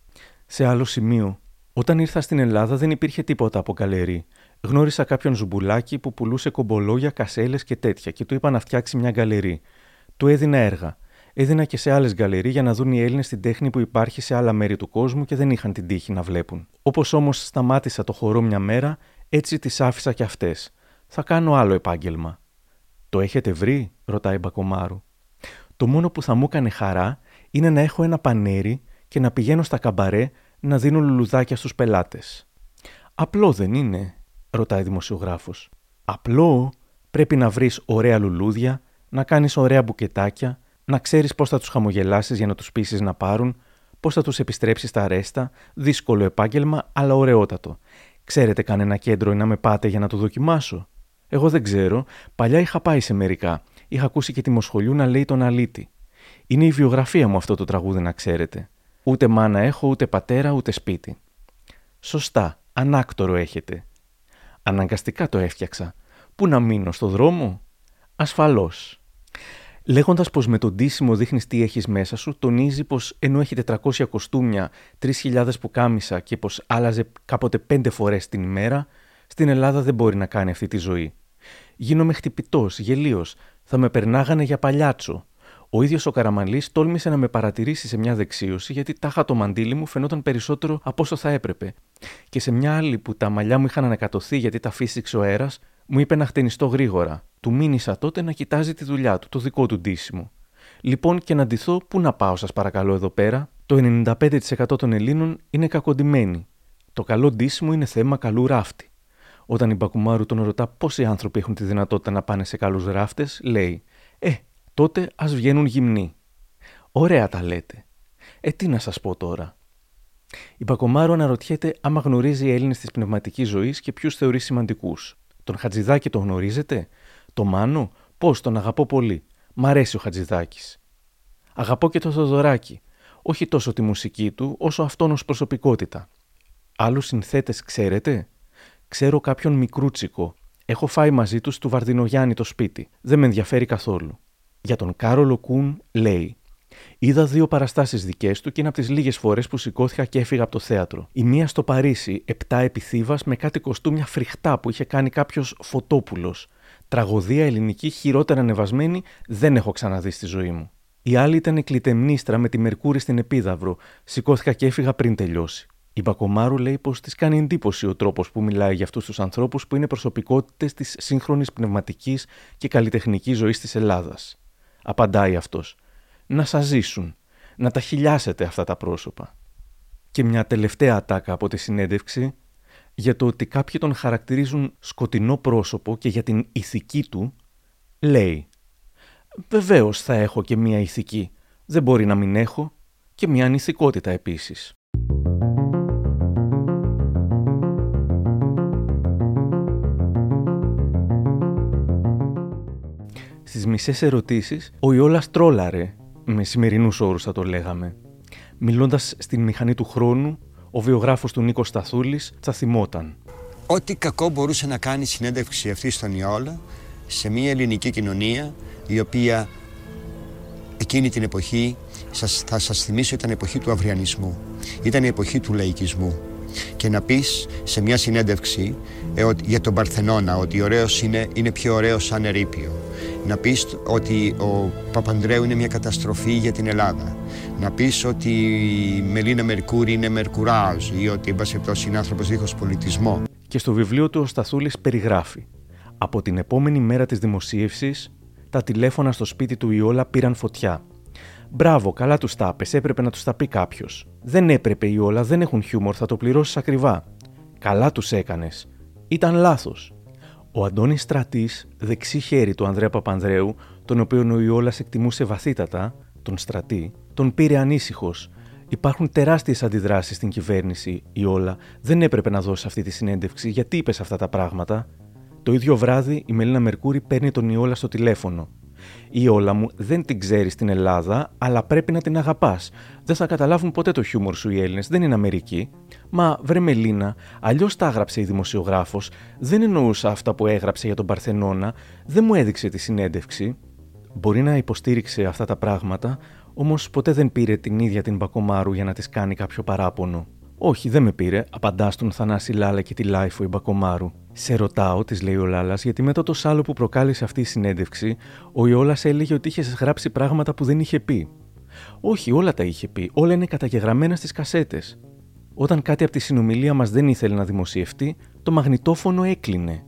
Σε άλλο σημείο, όταν ήρθα στην Ελλάδα δεν υπήρχε τίποτα από καλερί. Γνώρισα κάποιον ζουμπουλάκι που πουλούσε κομπολόγια, κασέλες και τέτοια και του είπα να φτιάξει μια γκαλερί. Του έδινα έργα. Έδινα και σε άλλες γκαλερί για να δουν οι Έλληνες την τέχνη που υπάρχει σε άλλα μέρη του κόσμου και δεν είχαν την τύχη να βλέπουν. Όπως όμως σταμάτησα το χορό μια μέρα, έτσι τις άφησα κι αυτές. Θα κάνω άλλο επάγγελμα. Το έχετε βρει, ρωτάει Μπακομάρου. Το μόνο που θα μου έκανε χαρά είναι να έχω ένα πανέρι και να πηγαίνω στα καμπαρέ να δίνω λουλουδάκια στους πελάτες. Απλό δεν είναι, ρωτάει δημοσιογράφος. Απλό πρέπει να βρεις ωραία λουλούδια, να κάνεις ωραία μπουκετάκια, να ξέρεις πώς θα τους χαμογελάσεις για να τους πείσει να πάρουν, πώς θα τους επιστρέψεις στα αρέστα, δύσκολο επάγγελμα, αλλά ωραιότατο. Ξέρετε κανένα κέντρο να με πάτε για να το δοκιμάσω; Εγώ δεν ξέρω, παλιά είχα πάει σε μερικά. Είχα ακούσει και τη Μοσχολιού να λέει τον Αλίτη. Είναι η βιογραφία μου αυτό το τραγούδι να ξέρετε. Ούτε μάνα έχω, ούτε πατέρα, ούτε σπίτι. Σωστά, ανάκτορο έχετε. Αναγκαστικά το έφτιαξα. Πού να μείνω, στο δρόμο; Ασφαλώς. Λέγοντας πως με τον τίσιμο δείχνεις τι έχεις μέσα σου, τονίζει πως ενώ έχει 400 κοστούμια, 3.000 που κάμισα και πως άλλαζε κάποτε πέντε φορές την ημέρα, στην Ελλάδα δεν μπορεί να κάνει αυτή τη ζωή. Γίνομαι χτυπητός, γελίος, θα με περνάγανε για παλιάτσο. Ο ίδιος ο Καραμαλής τόλμησε να με παρατηρήσει σε μια δεξίωση γιατί τάχα το μαντίλι μου φαινόταν περισσότερο από όσο θα έπρεπε. Και σε μια άλλη που τα μαλλιά μου είχαν ανακατωθεί γιατί τα φύσηξε ο αέρας, μου είπε να χτενιστώ γρήγορα. Του μήνυσα τότε να κοιτάζει τη δουλειά του, το δικό του ντύσιμο. Λοιπόν, και να ντυθώ, πού να πάω, σας παρακαλώ, εδώ πέρα. Το 95% των Ελλήνων είναι κακοντημένοι. Το καλό ντύσιμο είναι θέμα καλού ράφτη. Όταν η Μπακουμάρου τον ρωτά πόσοι άνθρωποι έχουν τη δυνατότητα να πάνε σε καλούς ράφτες, λέει: Ε, τότε ας βγαίνουν γυμνοί. Ωραία τα λέτε. Ε, τι να σας πω τώρα. Η Μπακουμάρου αναρωτιέται άμα γνωρίζει οι Έλληνες της πνευματικής ζωής και ποιους θεωρεί σημαντικούς. Τον Χατζηδάκη τον γνωρίζετε, το Μάνο, πώς τον αγαπώ πολύ. Μ' αρέσει ο Χατζηδάκης. Αγαπώ και το Θοδωράκι. Όχι τόσο τη μουσική του, όσο αυτόν ως προσωπικότητα. Άλλους συνθέτες ξέρετε, Ξέρω κάποιον μικρούτσικο. Έχω φάει μαζί τους του Βαρδινογιάννη το σπίτι. Δεν με ενδιαφέρει καθόλου. Για τον Κάρολο Κούν λέει: Είδα δύο παραστάσεις δικές του και είναι από τις λίγες φορές που σηκώθηκα και έφυγα από το θέατρο. Η μία στο Παρίσι, επτά επιθύβα με κάτι κοστούμια φρικτά που είχε κάνει κάποιος φωτόπουλος. Τραγωδία ελληνική χειρότερα ανεβασμένη δεν έχω ξαναδεί στη ζωή μου. Η άλλη ήταν κλητεμνίστρα με τη Μερκούρη στην Επίδαυρο. Σηκώθηκα και έφυγα πριν τελειώσει. Η Μπακομάρου λέει πως της κάνει εντύπωση ο τρόπος που μιλάει για αυτούς τους ανθρώπους που είναι προσωπικότητες της σύγχρονης πνευματικής και καλλιτεχνικής ζωής της Ελλάδας. Απαντάει αυτός. Να σας ζήσουν. Να τα χιλιάσετε αυτά τα πρόσωπα. Και μια τελευταία ατάκα από τη συνέντευξη για το ότι κάποιοι τον χαρακτηρίζουν σκοτεινό πρόσωπο και για την ηθική του, λέει «Βεβαίως θα έχω και μία ηθική. Δεν μπορεί να μην έχω και μία ανηθικότητα επίσης». Στις μισές ερωτήσεις, ο Ιόλας τρόλαρε, με σημερινούς όρους θα το λέγαμε. Μιλώντας στην μηχανή του χρόνου, ο βιογράφος του Νίκος Σταθούλης θα θυμόταν. Ό,τι κακό μπορούσε να κάνει η συνέντευξη αυτή στον Ιόλα σε μια ελληνική κοινωνία η οποία εκείνη την εποχή σας, θα σας θυμίσω ήταν η εποχή του αυριανισμού. Ήταν η εποχή του λαϊκισμού και να πεις σε μια συνέντευξη ε, για τον Παρθενώνα ότι ωραίος είναι, είναι πιο ωραίος σαν ερήπιο. Να πεις ότι ο Παπανδρέου είναι μια καταστροφή για την Ελλάδα. Να πεις ότι η Μελίνα Μερκούρη είναι Μερκουράζ ή ότι είναι άνθρωπος δίχως πολιτισμό. Και στο βιβλίο του ο Σταθούλης περιγράφει «Από την επόμενη μέρα της δημοσίευσης, τα τηλέφωνα στο σπίτι του Ιόλα πήραν φωτιά. Μπράβο, καλά τους τα έπρεπε να τους τα πει κάποιος. Δεν έπρεπε οι όλα, δεν έχουν χιούμορ, θα το πληρώσεις ακριβά. Καλά τους έκανες. Ήταν λάθος. Ο Αντώνης Στρατής, δεξί χέρι του Ανδρέα Παπανδρέου, τον οποίο ο Ιόλας εκτιμούσε βαθύτατα, τον Στρατή, τον πήρε ανήσυχος. Υπάρχουν τεράστιες αντιδράσεις στην κυβέρνηση, Ιόλα. Δεν έπρεπε να δώσει αυτή τη συνέντευξη, γιατί είπες αυτά τα πράγματα; Το ίδιο βράδυ η Μελίνα Μερκούρη παίρνει τον Ιόλα στο τηλέφωνο. Η όλα μου δεν την ξέρει στην Ελλάδα, αλλά πρέπει να την αγαπάς. Δεν θα καταλάβουν ποτέ το χιούμορ σου οι Έλληνες, δεν είναι Αμερική. Μα βρε Μελίνα, αλλιώς τα έγραψε η δημοσιογράφος, δεν εννοούσα αυτά που έγραψε για τον Παρθενώνα, δεν μου έδειξε τη συνέντευξη. Μπορεί να υποστήριξε αυτά τα πράγματα, όμως ποτέ δεν πήρε την ίδια την Μπακομάρου για να της κάνει κάποιο παράπονο. Όχι, δεν με πήρε, απαντά στον Θανάση Λάλα και τη LiFO η Μπακομάρου. Σε ρωτάω, της λέει ο Λάλας, γιατί μετά το σάλο που προκάλεσε αυτή η συνέντευξη, ο Ιόλας έλεγε ότι είχε γράψει πράγματα που δεν είχε πει. Όχι, όλα τα είχε πει, όλα είναι καταγεγραμμένα στις κασέτες. Όταν κάτι από τη συνομιλία μας δεν ήθελε να δημοσιευτεί, το μαγνητόφωνο έκλεινε.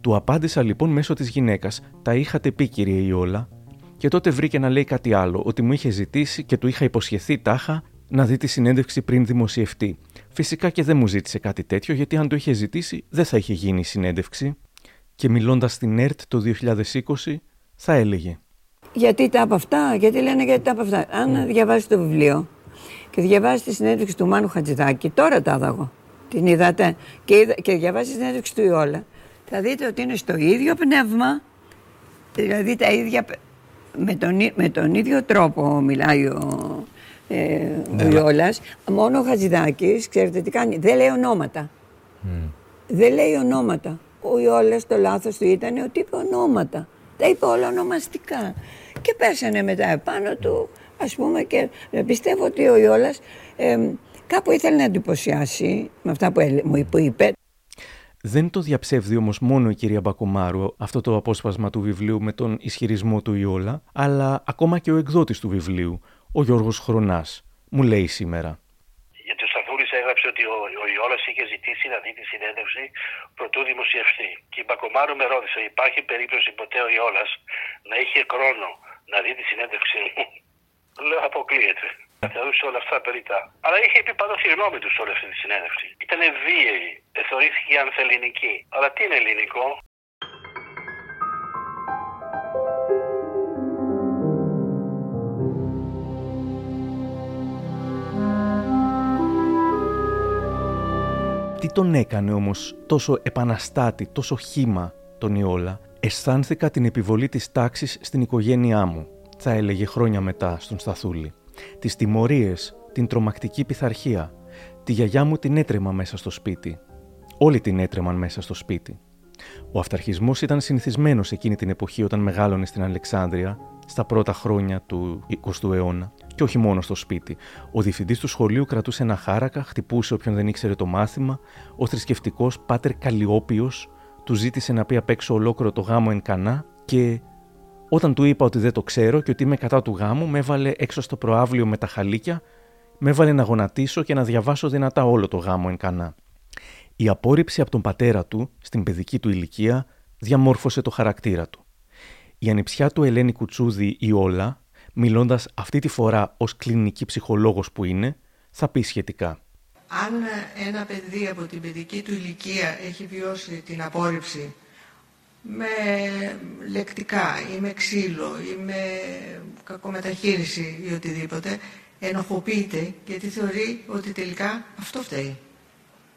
Του απάντησα λοιπόν μέσω της γυναίκας: Τα είχατε πει, κύριε Ιόλα, και τότε βρήκε να λέει κάτι άλλο, ότι μου είχε ζητήσει και του είχα υποσχεθεί τάχα να δει τη συνέντευξη πριν δημοσιευτεί. Φυσικά και δεν μου ζήτησε κάτι τέτοιο, γιατί αν το είχε ζητήσει, δεν θα είχε γίνει η συνέντευξη. Και μιλώντας στην ΕΡΤ το 2020, θα έλεγε. Γιατί τα από αυτά, γιατί λένε γιατί τα από αυτά. Αν mm. διαβάσει το βιβλίο και διαβάσει τη συνέντευξη του Μάνου Χατζηδάκη, τώρα τα είδα Την είδατε. Και, είδα, και διαβάσει τη συνέντευξη του Ιόλα. Θα δείτε ότι είναι στο ίδιο πνεύμα, δηλαδή τα ίδια, με τον, με τον ίδιο τρόπο μιλάει ο, ε, ναι, ο Ιόλας. Μόνο ο Χατζηδάκης, ξέρετε τι κάνει, δεν λέει ονόματα. Δεν λέει ονόματα. Ο Ιόλας το λάθος του ήταν ότι είπε ονόματα. Τα είπε όλα ονομαστικά. Και πέσανε μετά επάνω του, ας πούμε, και πιστεύω ότι ο Ιόλας ε, κάπου ήθελε να εντυπωσιάσει με αυτά που, που είπε. Δεν το διαψεύδει όμως μόνο η κυρία Μπακομάρου αυτό το απόσπασμα του βιβλίου με τον ισχυρισμό του Ιόλα, αλλά ακόμα και ο εκδότης του βιβλίου, ο Γιώργος Χρονάς, μου λέει σήμερα. Γιατί ο Σταθούρης έγραψε ότι ο, ο Ιόλας είχε ζητήσει να δει τη συνέντευξη προτού δημοσιευτεί. Και η Μπακομάρου με ρώτησε, υπάρχει περίπτωση ποτέ ο Ιόλας να είχε χρόνο να δει τη συνέντευξη μου; *laughs* Λέω αποκλείεται. Θεωρούσε όλα αυτά περίτα. Αλλά είχε πει πάντα τη γνώμη του σε όλη αυτή τη συνέντευξη. Ήταν βίαιη. Θεωρήθηκε ανθεληνική. Αλλά τι είναι ελληνικό; Τι τον έκανε όμως τόσο επαναστάτη, τόσο χήμα τον Ιόλα; Αισθάνθηκα την επιβολή της τάξης στην οικογένειά μου, θα έλεγε χρόνια μετά στον Σταθούλη. Τις τιμωρίες, την τρομακτική πειθαρχία. Τη γιαγιά μου την έτρεμα μέσα στο σπίτι. Όλοι την έτρεμαν μέσα στο σπίτι. Ο αυταρχισμός ήταν συνηθισμένος εκείνη την εποχή όταν μεγάλωνε στην Αλεξάνδρεια, στα πρώτα χρόνια του 20ου αιώνα. Και όχι μόνο στο σπίτι. Ο διευθυντής του σχολείου κρατούσε ένα χάρακα, χτυπούσε όποιον δεν ήξερε το μάθημα. Ο θρησκευτικός πάτερ Καλλιόπιος του ζήτησε να πει απ' έξω ολόκληρο το γάμο εν κανά και όταν του είπα ότι δεν το ξέρω και ότι είμαι κατά του γάμου, με έβαλε έξω στο προάβλιο με τα χαλίκια, με έβαλε να γονατίσω και να διαβάσω δυνατά όλο το γάμο εν κανά. Η απόρριψη από τον πατέρα του, στην παιδική του ηλικία, διαμόρφωσε το χαρακτήρα του. Η ανιψιά του Ελένη Κουτσούδη η Όλα, μιλώντας αυτή τη φορά ως κλινική ψυχολόγος που είναι, θα πει σχετικά. Αν ένα παιδί από την παιδική του ηλικία έχει βιώσει την απόρριψη με λεκτικά ή με ξύλο ή με κακομεταχείριση ή οτιδήποτε, ενοχοποιείται γιατί θεωρεί ότι τελικά αυτό φταίει.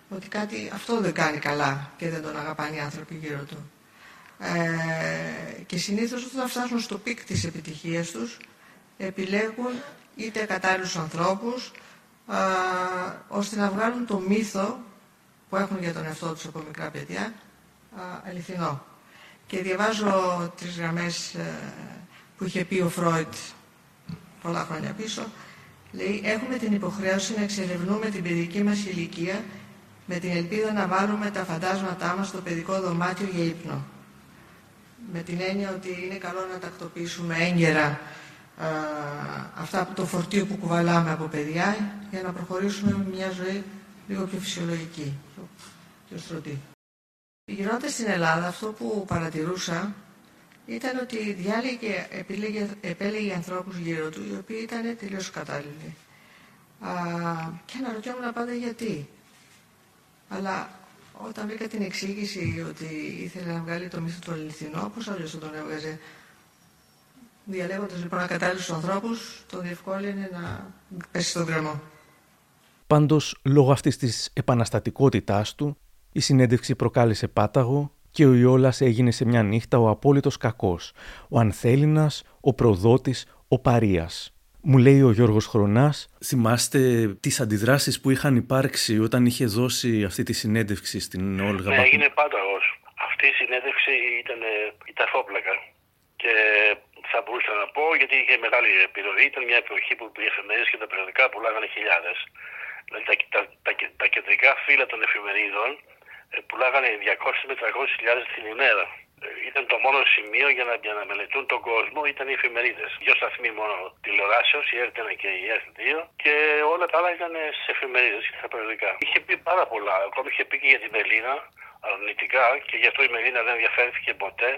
Ότι κάτι αυτό δεν κάνει καλά και δεν τον αγαπάνε οι άνθρωποι γύρω του. Ε, και συνήθως όταν φτάσουν στο peak της επιτυχίας τους, επιλέγουν είτε κατάλληλους ανθρώπους, ε, ώστε να βγάλουν το μύθο που έχουν για τον εαυτό τους από μικρά παιδιά, αληθινό. Και διαβάζω τις γραμμές ε, που είχε πει ο Φρόιτ πολλά χρόνια πίσω. Λέει, έχουμε την υποχρέωση να εξερευνούμε την παιδική μας ηλικία με την ελπίδα να βάλουμε τα φαντάσματά μας στο παιδικό δωμάτιο για ύπνο. Με την έννοια ότι είναι καλό να τακτοποιήσουμε έγκαιρα α, αυτά το φορτίο που κουβαλάμε από παιδιά για να προχωρήσουμε με μια ζωή λίγο πιο φυσιολογική, πιο στρωτή. Γυρνώντα στην Ελλάδα, αυτό που παρατηρούσα ήταν ότι διάλεγε, επίλεγε, επέλεγε ανθρώπους γύρω του, οι οποίοι ήταν τελείως κατάλληλοι. Α, και αναρωτιόμουν πάντα γιατί. Αλλά όταν βρήκα την εξήγηση ότι ήθελε να βγάλει το μύθο του αληθινό, πώς αλλιώς τον έβγαζε. Διαλέγοντας λοιπόν ακατάλληλους ανθρώπους, τον διευκόλυνε να πέσει στον κρεμό. Πάντως, λόγω αυτής της επαναστατικότητάς του, η συνέντευξη προκάλεσε πάταγο και ο Ιόλας έγινε σε μια νύχτα ο απόλυτος κακός, ο ανθέλινας, ο προδότης, ο παρίας. Μου λέει ο Γιώργος Χρονάς. Θυμάστε τις αντιδράσεις που είχαν υπάρξει όταν είχε δώσει αυτή τη συνέντευξη στην Όλγα Ναι, έγινε πάταγος. Αυτή η συνέντευξη ήταν η ταφόπλακα. Και θα μπορούσα να πω γιατί είχε μεγάλη επιρροή. Ήταν μια εποχή που οι εφημερίδε και τα περιοδικά πουλάγανε χιλιάδες. Δηλαδή τα, τα, τα, τα, κεντρικά φύλλα των εφημερίδων ε, πουλάγανε 200 με 300 χιλιάδες την ημέρα. Ε, ήταν το μόνο σημείο για να, για να μελετούν τον κόσμο ήταν οι εφημερίδες. Δύο σταθμοί μόνο τηλεοράσεως, η ΕΡΤ1 και η ΕΡΤ2 και όλα τα άλλα ήταν σε εφημερίδες και στα περιοδικά. Είχε πει πάρα πολλά. Ακόμη είχε πει και για την Μελίνα αρνητικά και γι' αυτό η Μελίνα δεν ενδιαφέρθηκε ποτέ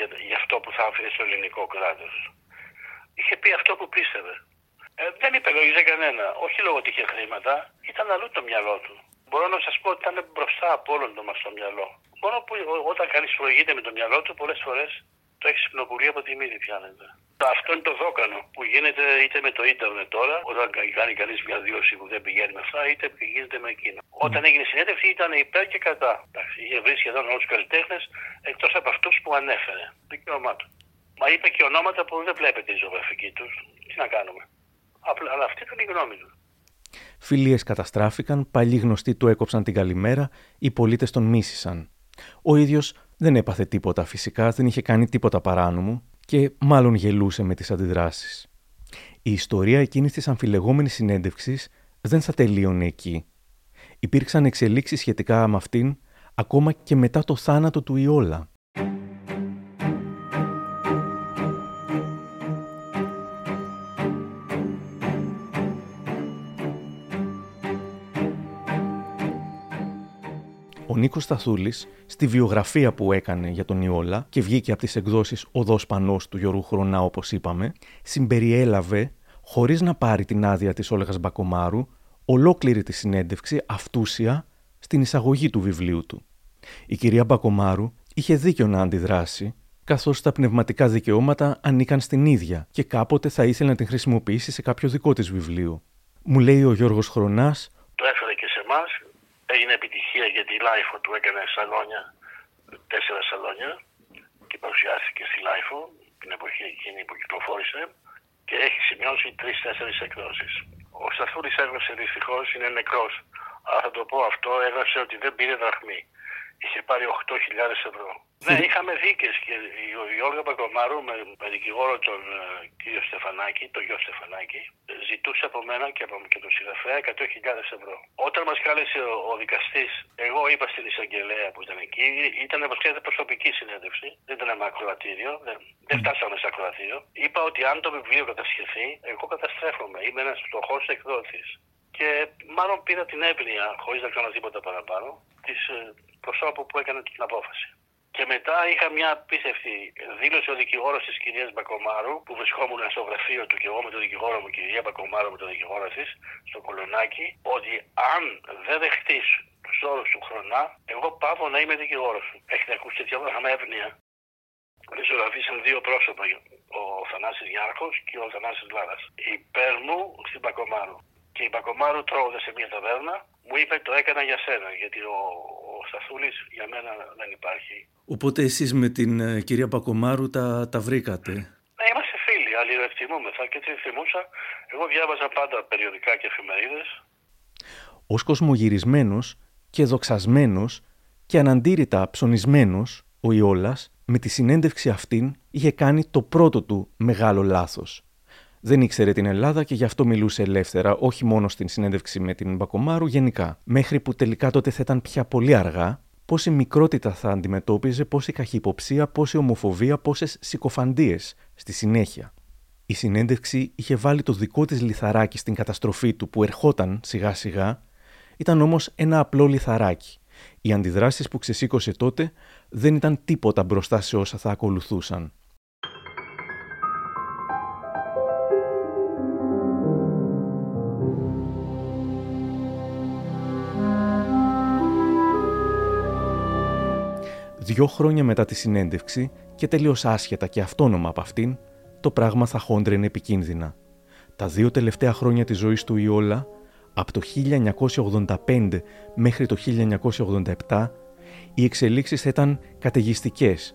για, για αυτό που θα άφηνε στο ελληνικό κράτος. Είχε πει αυτό που πίστευε. Ε, δεν υπελογίζε κανένα. Όχι λόγω ότι είχε χρήματα, ήταν αλλού το μυαλό του. Μπορώ να σας πω ότι ήταν μπροστά από όλον το μας το μυαλό. Μόνο που όταν κανείς προηγείται με το μυαλό του, πολλές φορές το έχεις συμπνοπουλεί από τη μύτη πιάνεται. Αυτό είναι το δόκανο που γίνεται είτε με το ίντερνετ τώρα, όταν κάνει κανείς μια δήλωση που δεν πηγαίνει με αυτά, είτε πηγαίνεται με εκείνα. Mm. Όταν έγινε συνέντευξη ήταν υπέρ και κατά. Είχε βρει σχεδόν όλους τους καλλιτέχνες εκτός από αυτούς που ανέφερε. Δικαίωμά του. Μα είπε και ονόματα που δεν βλέπετε η ζωγραφική τους. Τι να κάνουμε. Απλά, αλλά αυτή ήταν η γνώμη τους. Φιλίες καταστράφηκαν, παλιοί γνωστοί του έκοψαν την καλημέρα, οι πολίτες τον μίσησαν. Ο ίδιος δεν έπαθε τίποτα φυσικά, δεν είχε κάνει τίποτα παράνομο και μάλλον γελούσε με τις αντιδράσεις. Η ιστορία εκείνης της αμφιλεγόμενης συνέντευξης δεν θα τελείωνε εκεί. Υπήρξαν εξελίξεις σχετικά με αυτήν ακόμα και μετά το θάνατο του Ιόλα. Νίκος Σταθούλης, στη βιογραφία που έκανε για τον Ιόλα και βγήκε από τις εκδόσεις «Οδός Πανός» του Γιώργου Χρονά, όπως είπαμε, συμπεριέλαβε, χωρίς να πάρει την άδεια της Όλεγας Μπακομάρου, ολόκληρη τη συνέντευξη αυτούσια στην εισαγωγή του βιβλίου του. Η κυρία Μπακομάρου είχε δίκιο να αντιδράσει, καθώς τα πνευματικά δικαιώματα ανήκαν στην ίδια και κάποτε θα ήθελε να την χρησιμοποιήσει σε κάποιο δικό της βιβλίο. Μου λέει ο Γιώργος Χρονάς «Το έφερε και σε εμάς έγινε επιτυχία γιατί η LiFO του έκανε σαλόνια, τέσσερα σαλόνια και παρουσιάστηκε στη LiFO την εποχή εκείνη που κυκλοφόρησε και έχει σημειώσει τρει-τέσσερι εκδόσεις. Ο Σταθούλης έγραψε δυστυχώς, είναι νεκρός. Αλλά θα το πω αυτό, έγραψε ότι δεν πήρε δραχμή είχε πάρει 8.000 ευρώ. Ναι, είχαμε δίκες και η Όλγα Μπακομάρου με, με δικηγόρο τον uh, κύριο Στεφανάκη, τον γιο Στεφανάκη, ζητούσε από μένα και από και τον συγγραφέα 100.000 ευρώ. Όταν μας κάλεσε ο, ο δικαστής, εγώ είπα στην εισαγγελέα που ήταν εκεί, ήταν όπως ξέρετε προσωπική συνέντευξη, δεν ήταν με ακροατήριο, δεν, δεν φτάσαμε σε ακροατήριο. Είπα ότι αν το βιβλίο κατασχεθεί, εγώ καταστρέφομαι, είμαι ένας φτωχός εκδότης. Και μάλλον πήρα την έπνοια, χωρίς να κάνω τίποτα παραπάνω, της ε, προσώπου που έκανε την απόφαση. Και μετά είχα μια απίστευτη δήλωση ο δικηγόρος της κυρίας Μπακομάρου, που βρισκόμουν στο γραφείο του και εγώ με τον δικηγόρο μου, κυρία Μπακομάρου με τον δικηγόρο της, στο κολονάκι, ότι αν δεν δεχτείς τους όρους του χρονά, εγώ πάω να είμαι δικηγόρος σου. Έχετε ακούσει τέτοια πράγματα με εύνοια. Ζωγραφίσαν δύο πρόσωπα, ο Θανάσης Γιάρχος και ο Θανάσης Λάρας. Υπέρ μου στην Μπακομάρου. Και η Μπακομάρου τρώγοντα σε μια ταβέρνα, μου είπε το έκανα για σένα, γιατί ο, ο Σταθούλης για μένα δεν υπάρχει. Οπότε εσείς με την ε, κυρία Μπακομάρου τα, τα βρήκατε. Ναι, είμαστε φίλοι, αλληλοεκτιμούμεθα και τι θυμούσα. Εγώ διάβαζα πάντα περιοδικά και εφημερίδες. Ως κοσμογυρισμένος και δοξασμένος και αναντήρητα ψωνισμένος, ο Ιόλας με τη συνέντευξη αυτήν είχε κάνει το πρώτο του μεγάλο λάθος δεν ήξερε την Ελλάδα και γι' αυτό μιλούσε ελεύθερα, όχι μόνο στην συνέντευξη με την Μπακομάρου, γενικά. Μέχρι που τελικά τότε θα ήταν πια πολύ αργά, πόση μικρότητα θα αντιμετώπιζε, πόση καχυποψία, πόση ομοφοβία, πόσες συκοφαντίες στη συνέχεια. Η συνέντευξη είχε βάλει το δικό της λιθαράκι στην καταστροφή του που ερχόταν σιγά σιγά, ήταν όμως ένα απλό λιθαράκι. Οι αντιδράσεις που ξεσήκωσε τότε δεν ήταν τίποτα μπροστά σε όσα θα ακολουθούσαν. Δυο χρόνια μετά τη συνέντευξη και τελείω άσχετα και αυτόνομα από αυτήν, το πράγμα θα χόντρενε επικίνδυνα. Τα δύο τελευταία χρόνια της ζωής του Ιόλα, από το 1985 μέχρι το 1987, οι εξελίξεις θα ήταν καταιγιστικές,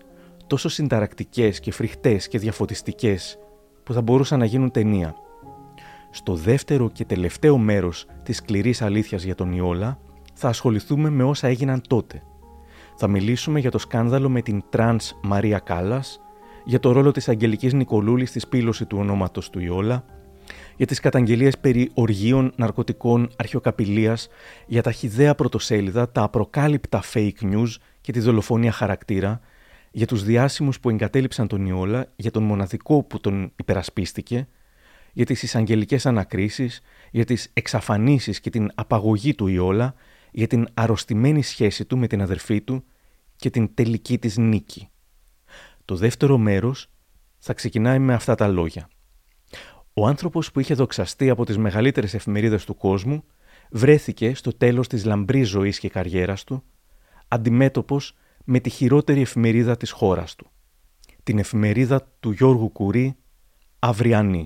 τόσο συνταρακτικές και φρικτές και διαφωτιστικές, που θα μπορούσαν να γίνουν ταινία. Στο δεύτερο και τελευταίο μέρος της σκληρής αλήθειας για τον Ιόλα, θα ασχοληθούμε με όσα έγιναν τότε – θα μιλήσουμε για το σκάνδαλο με την τρανς Μαρία Κάλλας, για το ρόλο της Αγγελικής Νικολούλης στη σπίλωση του ονόματος του Ιόλα, για τις καταγγελίες περί οργίων ναρκωτικών αρχαιοκαπηλείας, για τα χυδαία πρωτοσέλιδα, τα απροκάλυπτα fake news και τη δολοφονία χαρακτήρα, για τους διάσημους που εγκατέλειψαν τον Ιόλα, για τον μοναδικό που τον υπερασπίστηκε, για τις εισαγγελικές ανακρίσεις, για τις εξαφανίσεις και την απαγωγή του Ιόλα, για την αρρωστημένη σχέση του με την αδερφή του και την τελική της νίκη. Το δεύτερο μέρος θα ξεκινάει με αυτά τα λόγια. Ο άνθρωπος που είχε δοξαστεί από τις μεγαλύτερες εφημερίδες του κόσμου βρέθηκε στο τέλος της λαμπρής ζωής και καριέρας του αντιμέτωπος με τη χειρότερη εφημερίδα της χώρας του. Την εφημερίδα του Γιώργου Κουρί «Αυριανή».